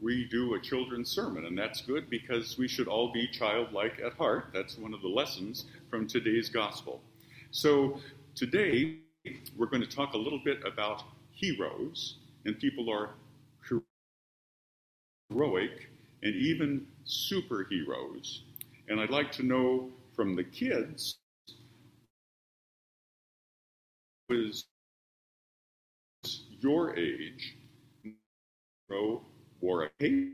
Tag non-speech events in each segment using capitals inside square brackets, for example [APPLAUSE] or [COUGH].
we do a children's sermon, and that's good because we should all be childlike at heart. That's one of the lessons from today's gospel. So, today we're going to talk a little bit about heroes, and people are heroic and even superheroes. And I'd like to know from the kids was your age wore a cape.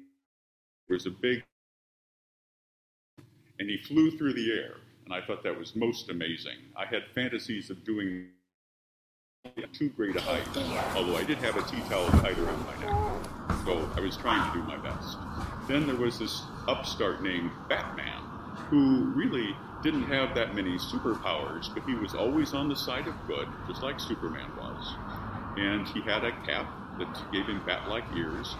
Was a big and he flew through the air and i thought that was most amazing. I had fantasies of doing too great a height although i did have a tea towel tied around my neck. So i was trying to do my best. Then there was this upstart named batman who really didn't have that many superpowers but he was always on the side of good just like superman was. And he had a cap that gave him bat like ears,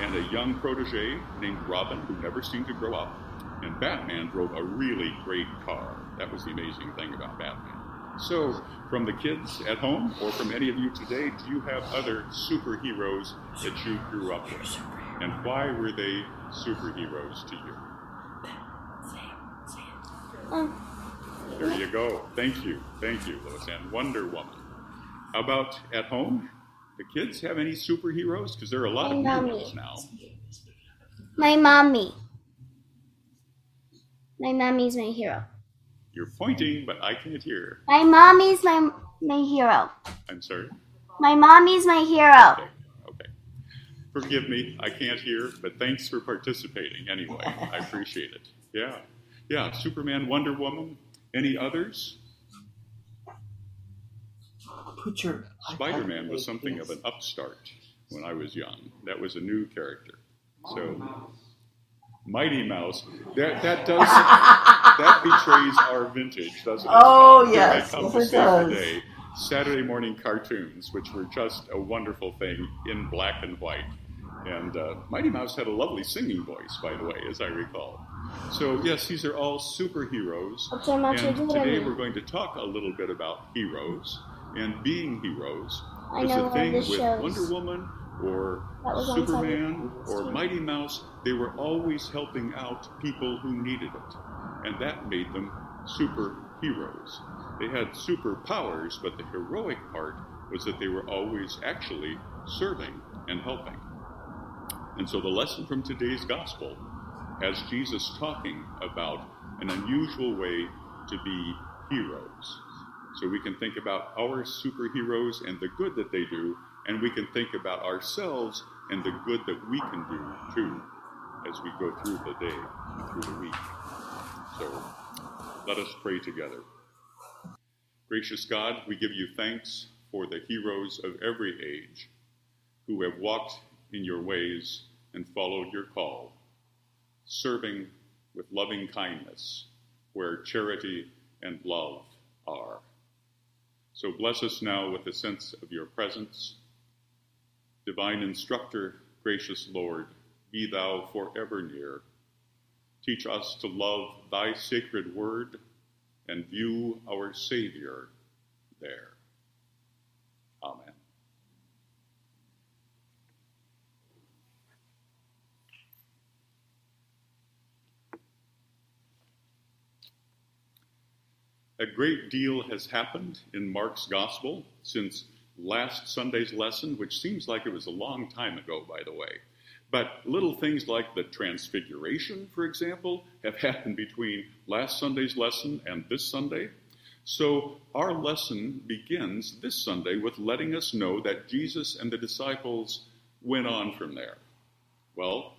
and a young protege named Robin who never seemed to grow up. And Batman drove a really great car. That was the amazing thing about Batman. So, from the kids at home or from any of you today, do you have other superheroes that you grew up with? And why were they superheroes to you? Um, There you go. Thank you. Thank you, Lois And Wonder Woman. How about at home? The kids have any superheroes? Because there are a lot of My new mommy. ones now. my mommy. My mommy's my hero. You're pointing, but I can't hear. My mommy's my my hero. I'm sorry. My mommy's my hero. Okay. Okay. Forgive me, I can't hear, but thanks for participating anyway. I appreciate it. Yeah. Yeah. Superman, Wonder Woman. Any others? Put your Spider Man was something of an upstart when I was young. That was a new character. So, Mighty Mouse. That that does that betrays our vintage, doesn't it? Oh, yes. I come Yes, it does. the day. Saturday morning cartoons, which were just a wonderful thing in black and white. And uh, Mighty Mouse had a lovely singing voice, by the way, as I recall. So, yes, these are all superheroes. Okay, And what I today mean. we're going to talk a little bit about heroes and being heroes. I Because know the thing with shows. Wonder Woman or That was on Superman or Mighty Mouse, they were always helping out people who needed it. And that made them superheroes. They had superpowers, but the heroic part was that they were always actually serving and helping. And so the lesson from today's gospel has Jesus talking about an unusual way to be heroes. So we can think about our superheroes and the good that they do, and we can think about ourselves and the good that we can do too as we go through the day, through the week. So let us pray together. Gracious God, we give you thanks for the heroes of every age who have walked in your ways and followed your call, serving with loving kindness where charity and love are. So bless us now with a sense of your presence. Divine instructor, gracious Lord, be thou forever near. Teach us to love thy sacred word and view our Savior there. A great deal has happened in Mark's gospel since last Sunday's lesson, which seems like it was a long time ago, by the way. But little things like the transfiguration, for example, have happened between last Sunday's lesson and this Sunday. So our lesson begins this Sunday with letting us know that Jesus and the disciples went on from there. Well,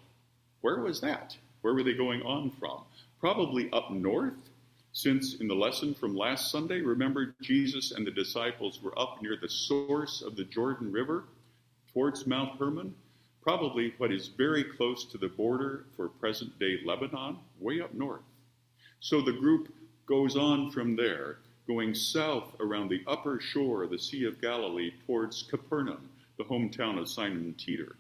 where was that? Where were they going on from? Probably up north, since in the lesson from last Sunday, remember Jesus and the disciples were up near the source of the Jordan River towards Mount Hermon, probably what is very close to the border for present day Lebanon, way up north. So the group goes on from there, going south around the upper shore of the Sea of Galilee towards Capernaum, the hometown of Simon and Peter.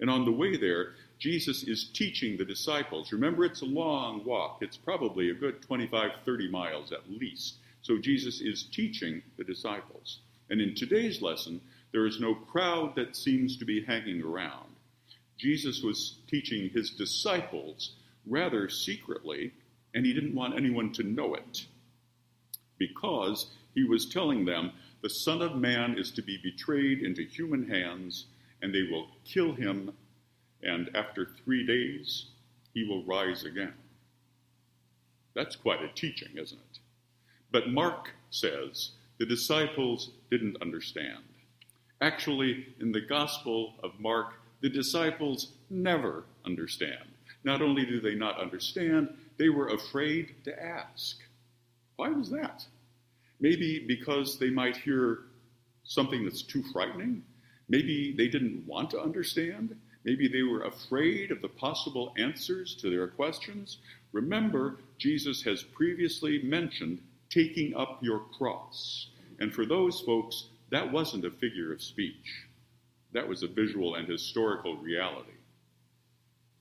And on the way there, Jesus is teaching the disciples. Remember, it's a long walk. It's probably a good 25, 30 miles at least. So Jesus is teaching the disciples. And in today's lesson, there is no crowd that seems to be hanging around. Jesus was teaching his disciples rather secretly, and he didn't want anyone to know it because he was telling them the Son of Man is to be betrayed into human hands, and they will kill him, and after three days he will rise again. That's quite a teaching, isn't it? But Mark says the disciples didn't understand. Actually, in the Gospel of Mark, the disciples never understand. Not only do they not understand, they were afraid to ask. Why was that? Maybe because they might hear something that's too frightening. Maybe they didn't want to understand. Maybe they were afraid of the possible answers to their questions. Remember, Jesus has previously mentioned taking up your cross. And for those folks, that wasn't a figure of speech, that was a visual and historical reality.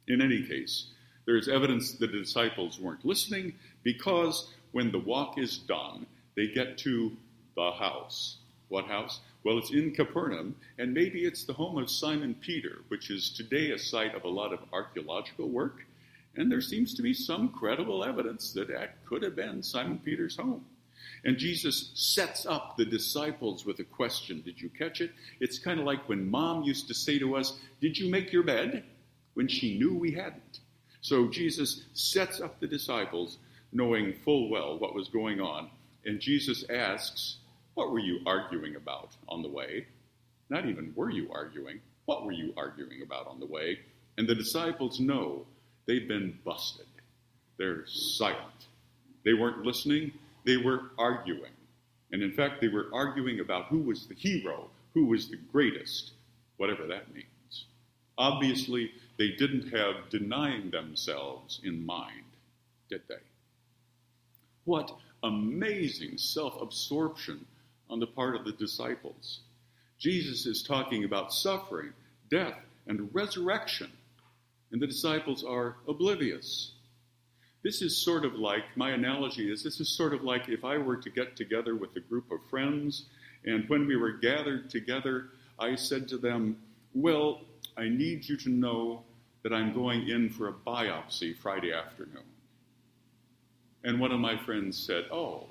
In any case, there is evidence the disciples weren't listening because when the walk is done, they get to the house. What house? Well, it's in Capernaum, and maybe it's the home of Simon Peter, which is today a site of a lot of archaeological work. And there seems to be some credible evidence that that could have been Simon Peter's home. And Jesus sets up the disciples with a question. Did you catch it? It's kind of like when mom used to say to us, Did you make your bed? when she knew we hadn't. So Jesus sets up the disciples knowing full well what was going on. And Jesus asks, What were you arguing about on the way? Not even were you arguing. What were you arguing about on the way? And the disciples know they've been busted. They're silent. They weren't listening, they were arguing. And in fact, they were arguing about who was the hero, who was the greatest, whatever that means. Obviously, they didn't have denying themselves in mind, did they? What amazing self absorption on the part of the disciples. Jesus is talking about suffering, death, and resurrection, and the disciples are oblivious. This is sort of like, my analogy is this is sort of like if I were to get together with a group of friends, and when we were gathered together, I said to them, Well, I need you to know that I'm going in for a biopsy Friday afternoon. And one of my friends said, Oh,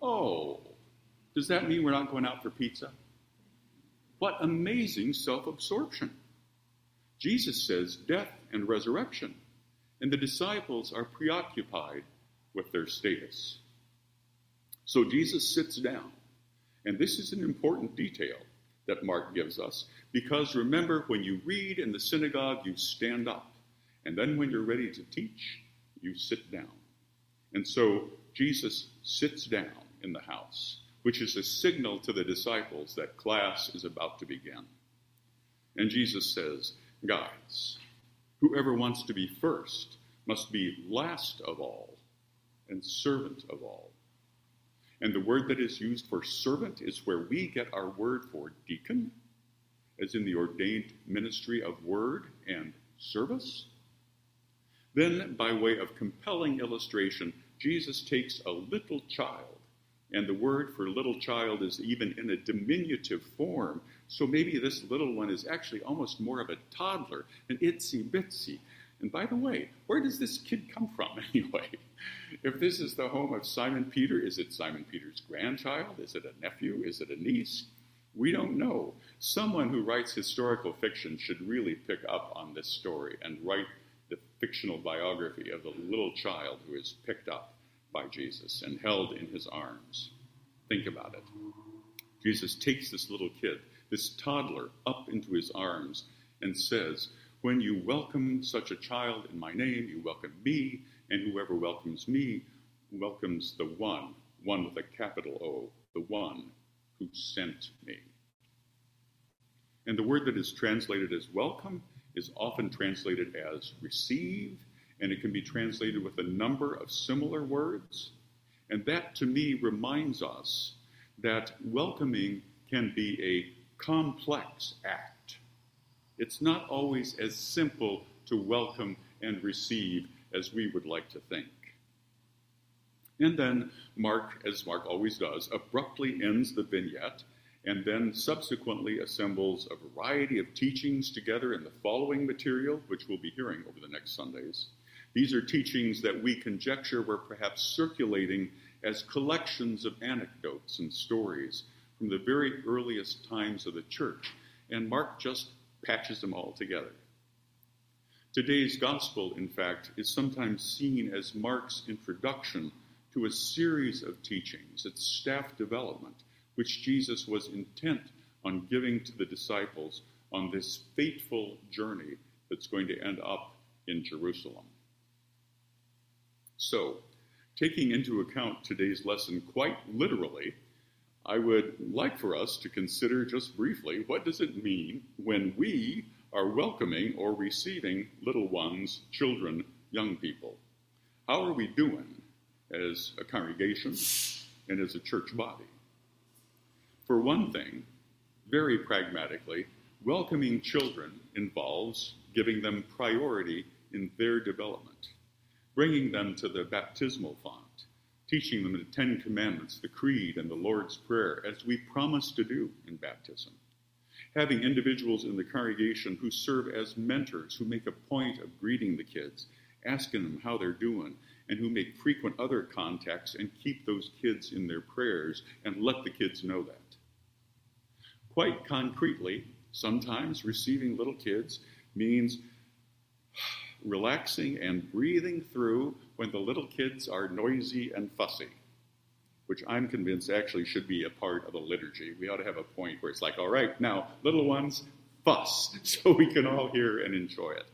oh, does that mean we're not going out for pizza? What amazing self absorption. Jesus says death and resurrection, and the disciples are preoccupied with their status. So Jesus sits down, and this is an important detail that Mark gives us because remember, when you read in the synagogue, you stand up, and then when you're ready to teach, you sit down. And so Jesus sits down in the house, which is a signal to the disciples that class is about to begin. And Jesus says, Guys, whoever wants to be first must be last of all and servant of all. And the word that is used for servant is where we get our word for deacon, as in the ordained ministry of word and service. Then, by way of compelling illustration, Jesus takes a little child, and the word for little child is even in a diminutive form. So maybe this little one is actually almost more of a toddler, an itsy bitsy. And by the way, where does this kid come from [LAUGHS] anyway? If this is the home of Simon Peter, is it Simon Peter's grandchild? Is it a nephew? Is it a niece? We don't know. Someone who writes historical fiction should really pick up on this story and write the fictional biography of the little child who is picked up by Jesus and held in his arms. Think about it. Jesus takes this little kid, this toddler, up into his arms and says, When you welcome such a child in my name, you welcome me, and whoever welcomes me welcomes the one, one with a capital O, the one who sent me. And the word that is translated as welcome is often translated as receive, and it can be translated with a number of similar words. And that to me reminds us that welcoming can be a complex act. It's not always as simple to welcome and receive as we would like to think. And then Mark, as Mark always does, abruptly ends the vignette and then subsequently assembles a variety of teachings together in the following material, which we'll be hearing over the next Sundays. These are teachings that we conjecture were perhaps circulating as collections of anecdotes and stories from the very earliest times of the church, and Mark just patches them all together. Today's gospel, in fact, is sometimes seen as Mark's introduction to a series of teachings, its staff development, which Jesus was intent on giving to the disciples on this fateful journey that's going to end up in Jerusalem. So, taking into account today's lesson quite literally, I would like for us to consider just briefly what does it mean when we are welcoming or receiving little ones, children, young people? How are we doing as a congregation and as a church body? For one thing, very pragmatically, welcoming children involves giving them priority in their development, bringing them to the baptismal font, teaching them the Ten Commandments, the Creed, and the Lord's Prayer, as we promise to do in baptism. Having individuals in the congregation who serve as mentors, who make a point of greeting the kids, asking them how they're doing, and who make frequent other contacts and keep those kids in their prayers and let the kids know that. Quite concretely, sometimes receiving little kids means relaxing and breathing through when the little kids are noisy and fussy, which I'm convinced actually should be a part of the liturgy. We ought to have a point where it's like, all right, now, little ones, fuss, [LAUGHS] so we can all hear and enjoy it.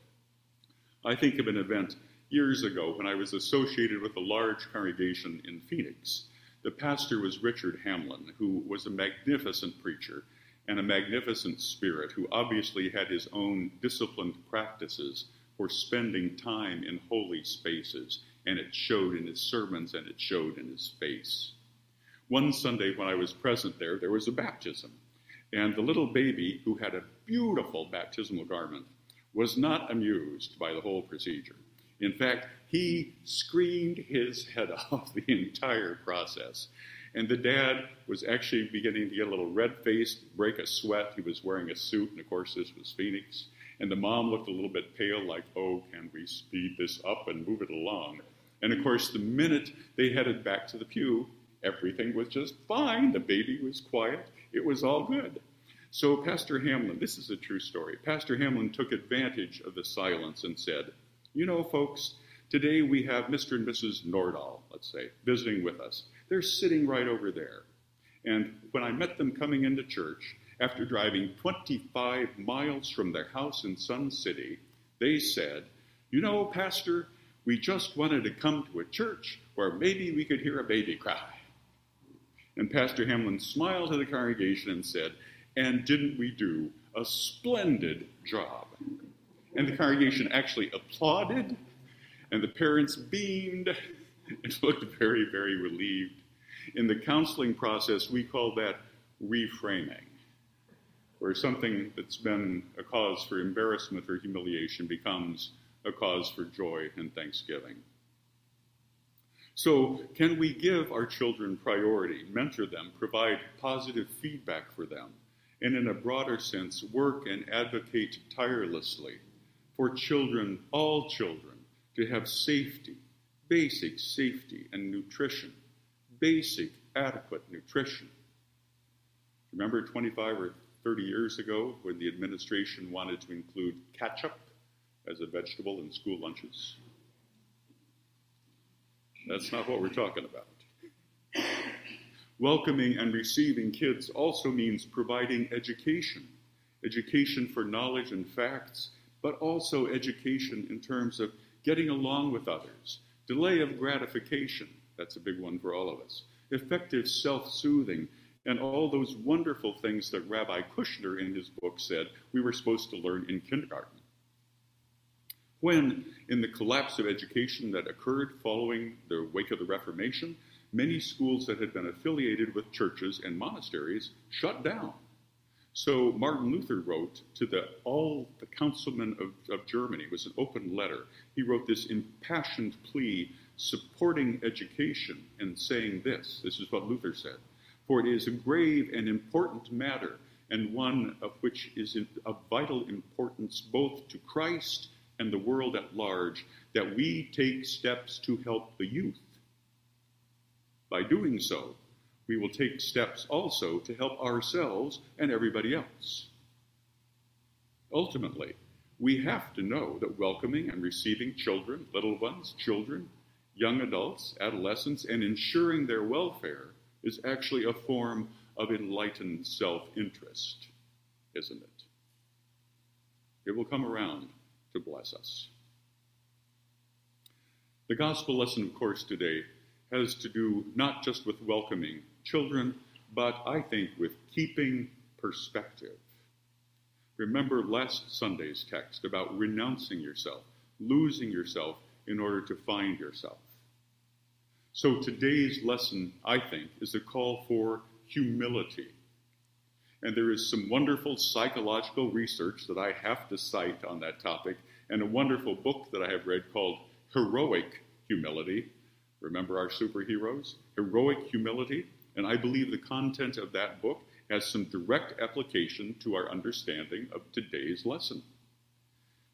I think of an event years ago when I was associated with a large congregation in Phoenix. The pastor was Richard Hamlin, who was a magnificent preacher and a magnificent spirit who obviously had his own disciplined practices for spending time in holy spaces, and it showed in his sermons and it showed in his face. One Sunday when I was present there, there was a baptism, and the little baby, who had a beautiful baptismal garment, was not amused by the whole procedure. In fact, he screamed his head [LAUGHS] off the entire process. And the dad was actually beginning to get a little red faced, break a sweat. He was wearing a suit, and of course, this was Phoenix. And the mom looked a little bit pale, like, oh, can we speed this up and move it along? And of course, the minute they headed back to the pew, everything was just fine. The baby was quiet. It was all good. So, Pastor Hamlin, this is a true story. Pastor Hamlin took advantage of the silence and said, You know, folks, today we have Mr. and Mrs. Nordahl, let's say, visiting with us. They're sitting right over there. And when I met them coming into church, after driving 25 miles from their house in Sun City, they said, You know, Pastor, we just wanted to come to a church where maybe we could hear a baby cry. And Pastor Hamlin smiled to the congregation and said, And didn't we do a splendid job? And the congregation actually applauded, and the parents beamed and [LAUGHS] looked very, very relieved. In the counseling process, we call that reframing, where something that's been a cause for embarrassment or humiliation becomes a cause for joy and thanksgiving. So, can we give our children priority, mentor them, provide positive feedback for them, and in a broader sense, work and advocate tirelessly for children, all children, to have safety, basic safety and nutrition, basic adequate nutrition? Remember 25 or 30 years ago when the administration wanted to include ketchup as a vegetable in school lunches? That's not what we're talking about. Welcoming and receiving kids also means providing education education for knowledge and facts, but also education in terms of getting along with others, delay of gratification that's a big one for all of us, effective self soothing, and all those wonderful things that Rabbi Kushner in his book said we were supposed to learn in kindergarten. When, in the collapse of education that occurred following the wake of the Reformation, many schools that had been affiliated with churches and monasteries shut down. So Martin Luther wrote to the, all the councilmen of, of Germany, it was an open letter. He wrote this impassioned plea supporting education and saying this. This is what Luther said. For it is a grave and important matter, and one of which is of vital importance both to Christ and the world at large, that we take steps to help the youth. By doing so, we will take steps also to help ourselves and everybody else. Ultimately, we have to know that welcoming and receiving children, little ones, children, young adults, adolescents, and ensuring their welfare is actually a form of enlightened self interest, isn't it? It will come around to bless us. The gospel lesson, of course, today has to do not just with welcoming children, but I think with keeping perspective. Remember last Sunday's text about renouncing yourself, losing yourself in order to find yourself. So today's lesson, I think, is a call for humility. And there is some wonderful psychological research that I have to cite on that topic, and a wonderful book that I have read called Heroic Humility. Remember our superheroes? Heroic Humility. And I believe the content of that book has some direct application to our understanding of today's lesson.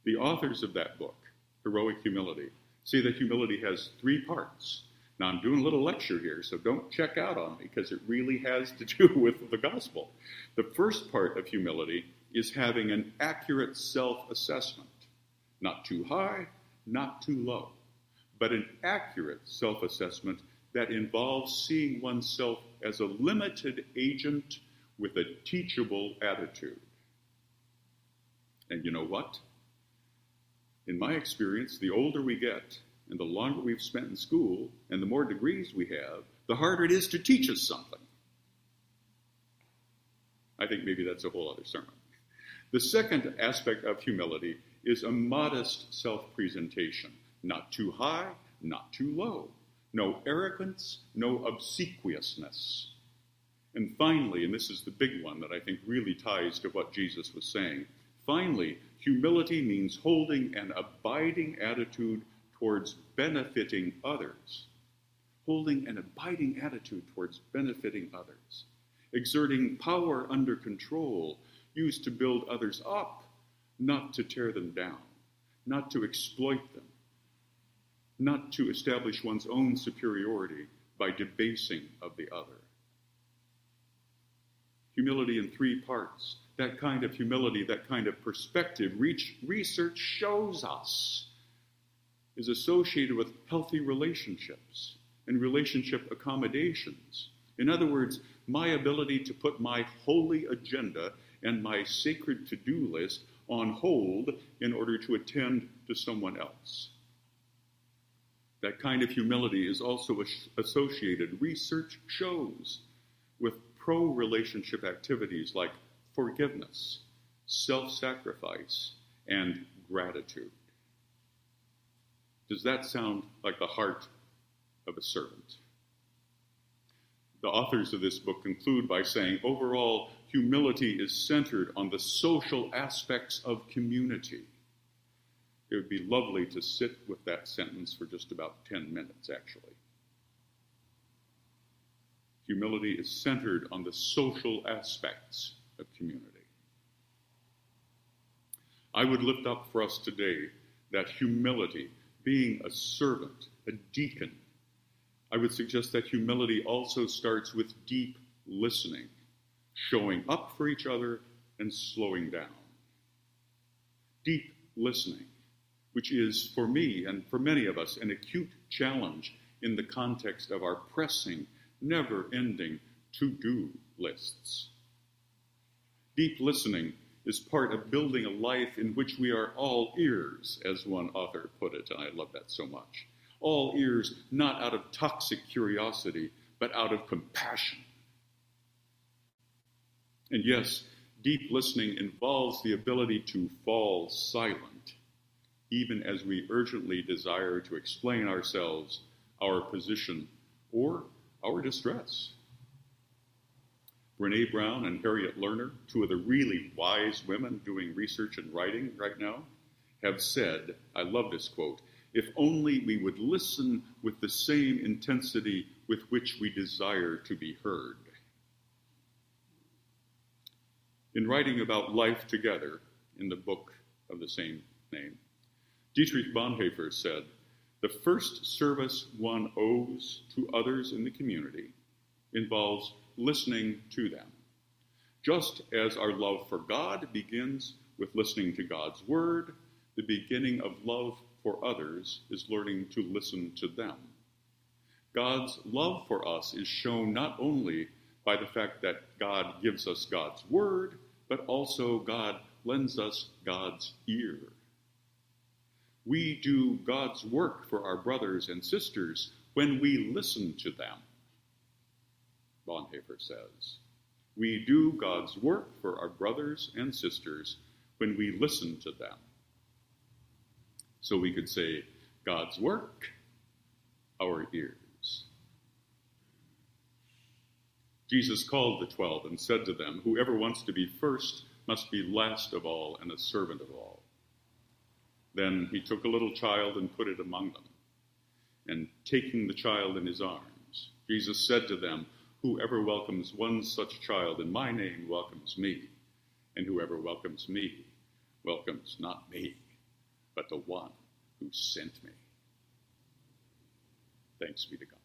The authors of that book, Heroic Humility, say that humility has three parts. Now, I'm doing a little lecture here, so don't check out on me because it really has to [LAUGHS] do with the gospel. The first part of humility is having an accurate self assessment, not too high, not too low, but an accurate self assessment that involves seeing oneself as a limited agent with a teachable attitude. And you know what? In my experience, the older we get, and the longer we've spent in school, and the more degrees we have, the harder it is to teach us something. I think maybe that's a whole other sermon. The second aspect of humility is a modest self presentation, not too high, not too low. No arrogance, no obsequiousness. And finally, and this is the big one that I think really ties to what Jesus was saying finally, humility means holding an abiding attitude towards benefiting others. Holding an abiding attitude towards benefiting others. Exerting power under control used to build others up, not to tear them down, not to exploit them, not to establish one's own superiority by debasing of the other. Humility in three parts. That kind of humility, that kind of perspective, research shows us is associated with healthy relationships and relationship accommodations. In other words, my ability to put my holy agenda and my sacred to do list on hold in order to attend to someone else. That kind of humility is also associated, research shows, with pro relationship activities like forgiveness, self sacrifice, and gratitude. Does that sound like the heart of a servant? The authors of this book conclude by saying overall, humility is centered on the social aspects of community. It would be lovely to sit with that sentence for just about 10 minutes, actually. Humility is centered on the social aspects of community. I would lift up for us today that humility being a servant, a deacon, I would suggest that humility also starts with deep listening, showing up for each other and slowing down. Deep listening, which is for me and for many of us an acute challenge in the context of our pressing, never ending to do lists. Deep listening is part of building a life in which we are all ears, as one author put it, and I love that so much. All ears, not out of toxic curiosity, but out of compassion. And yes, deep listening involves the ability to fall silent, even as we urgently desire to explain ourselves, our position, or our distress. Brene Brown and Harriet Lerner, two of the really wise women doing research and writing right now, have said, I love this quote, if only we would listen with the same intensity with which we desire to be heard. In writing about life together in the book of the same name, Dietrich Bonhoeffer said, The first service one owes to others in the community involves listening to them. Just as our love for God begins with listening to God's Word, the beginning of love for others is learning to listen to them. God's love for us is shown not only by the fact that God gives us God's Word, but also God lends us God's ear. We do God's work for our brothers and sisters when we listen to them, Bonhoeffer says. We do God's work for our brothers and sisters when we listen to them. So we could say, God's work, our ears. Jesus called the twelve and said to them, Whoever wants to be first must be last of all and a servant of all. Then he took a little child and put it among them. And taking the child in his arms, Jesus said to them, Whoever welcomes one such child in my name welcomes me, and whoever welcomes me welcomes not me, but the one who sent me. Thanks be to God.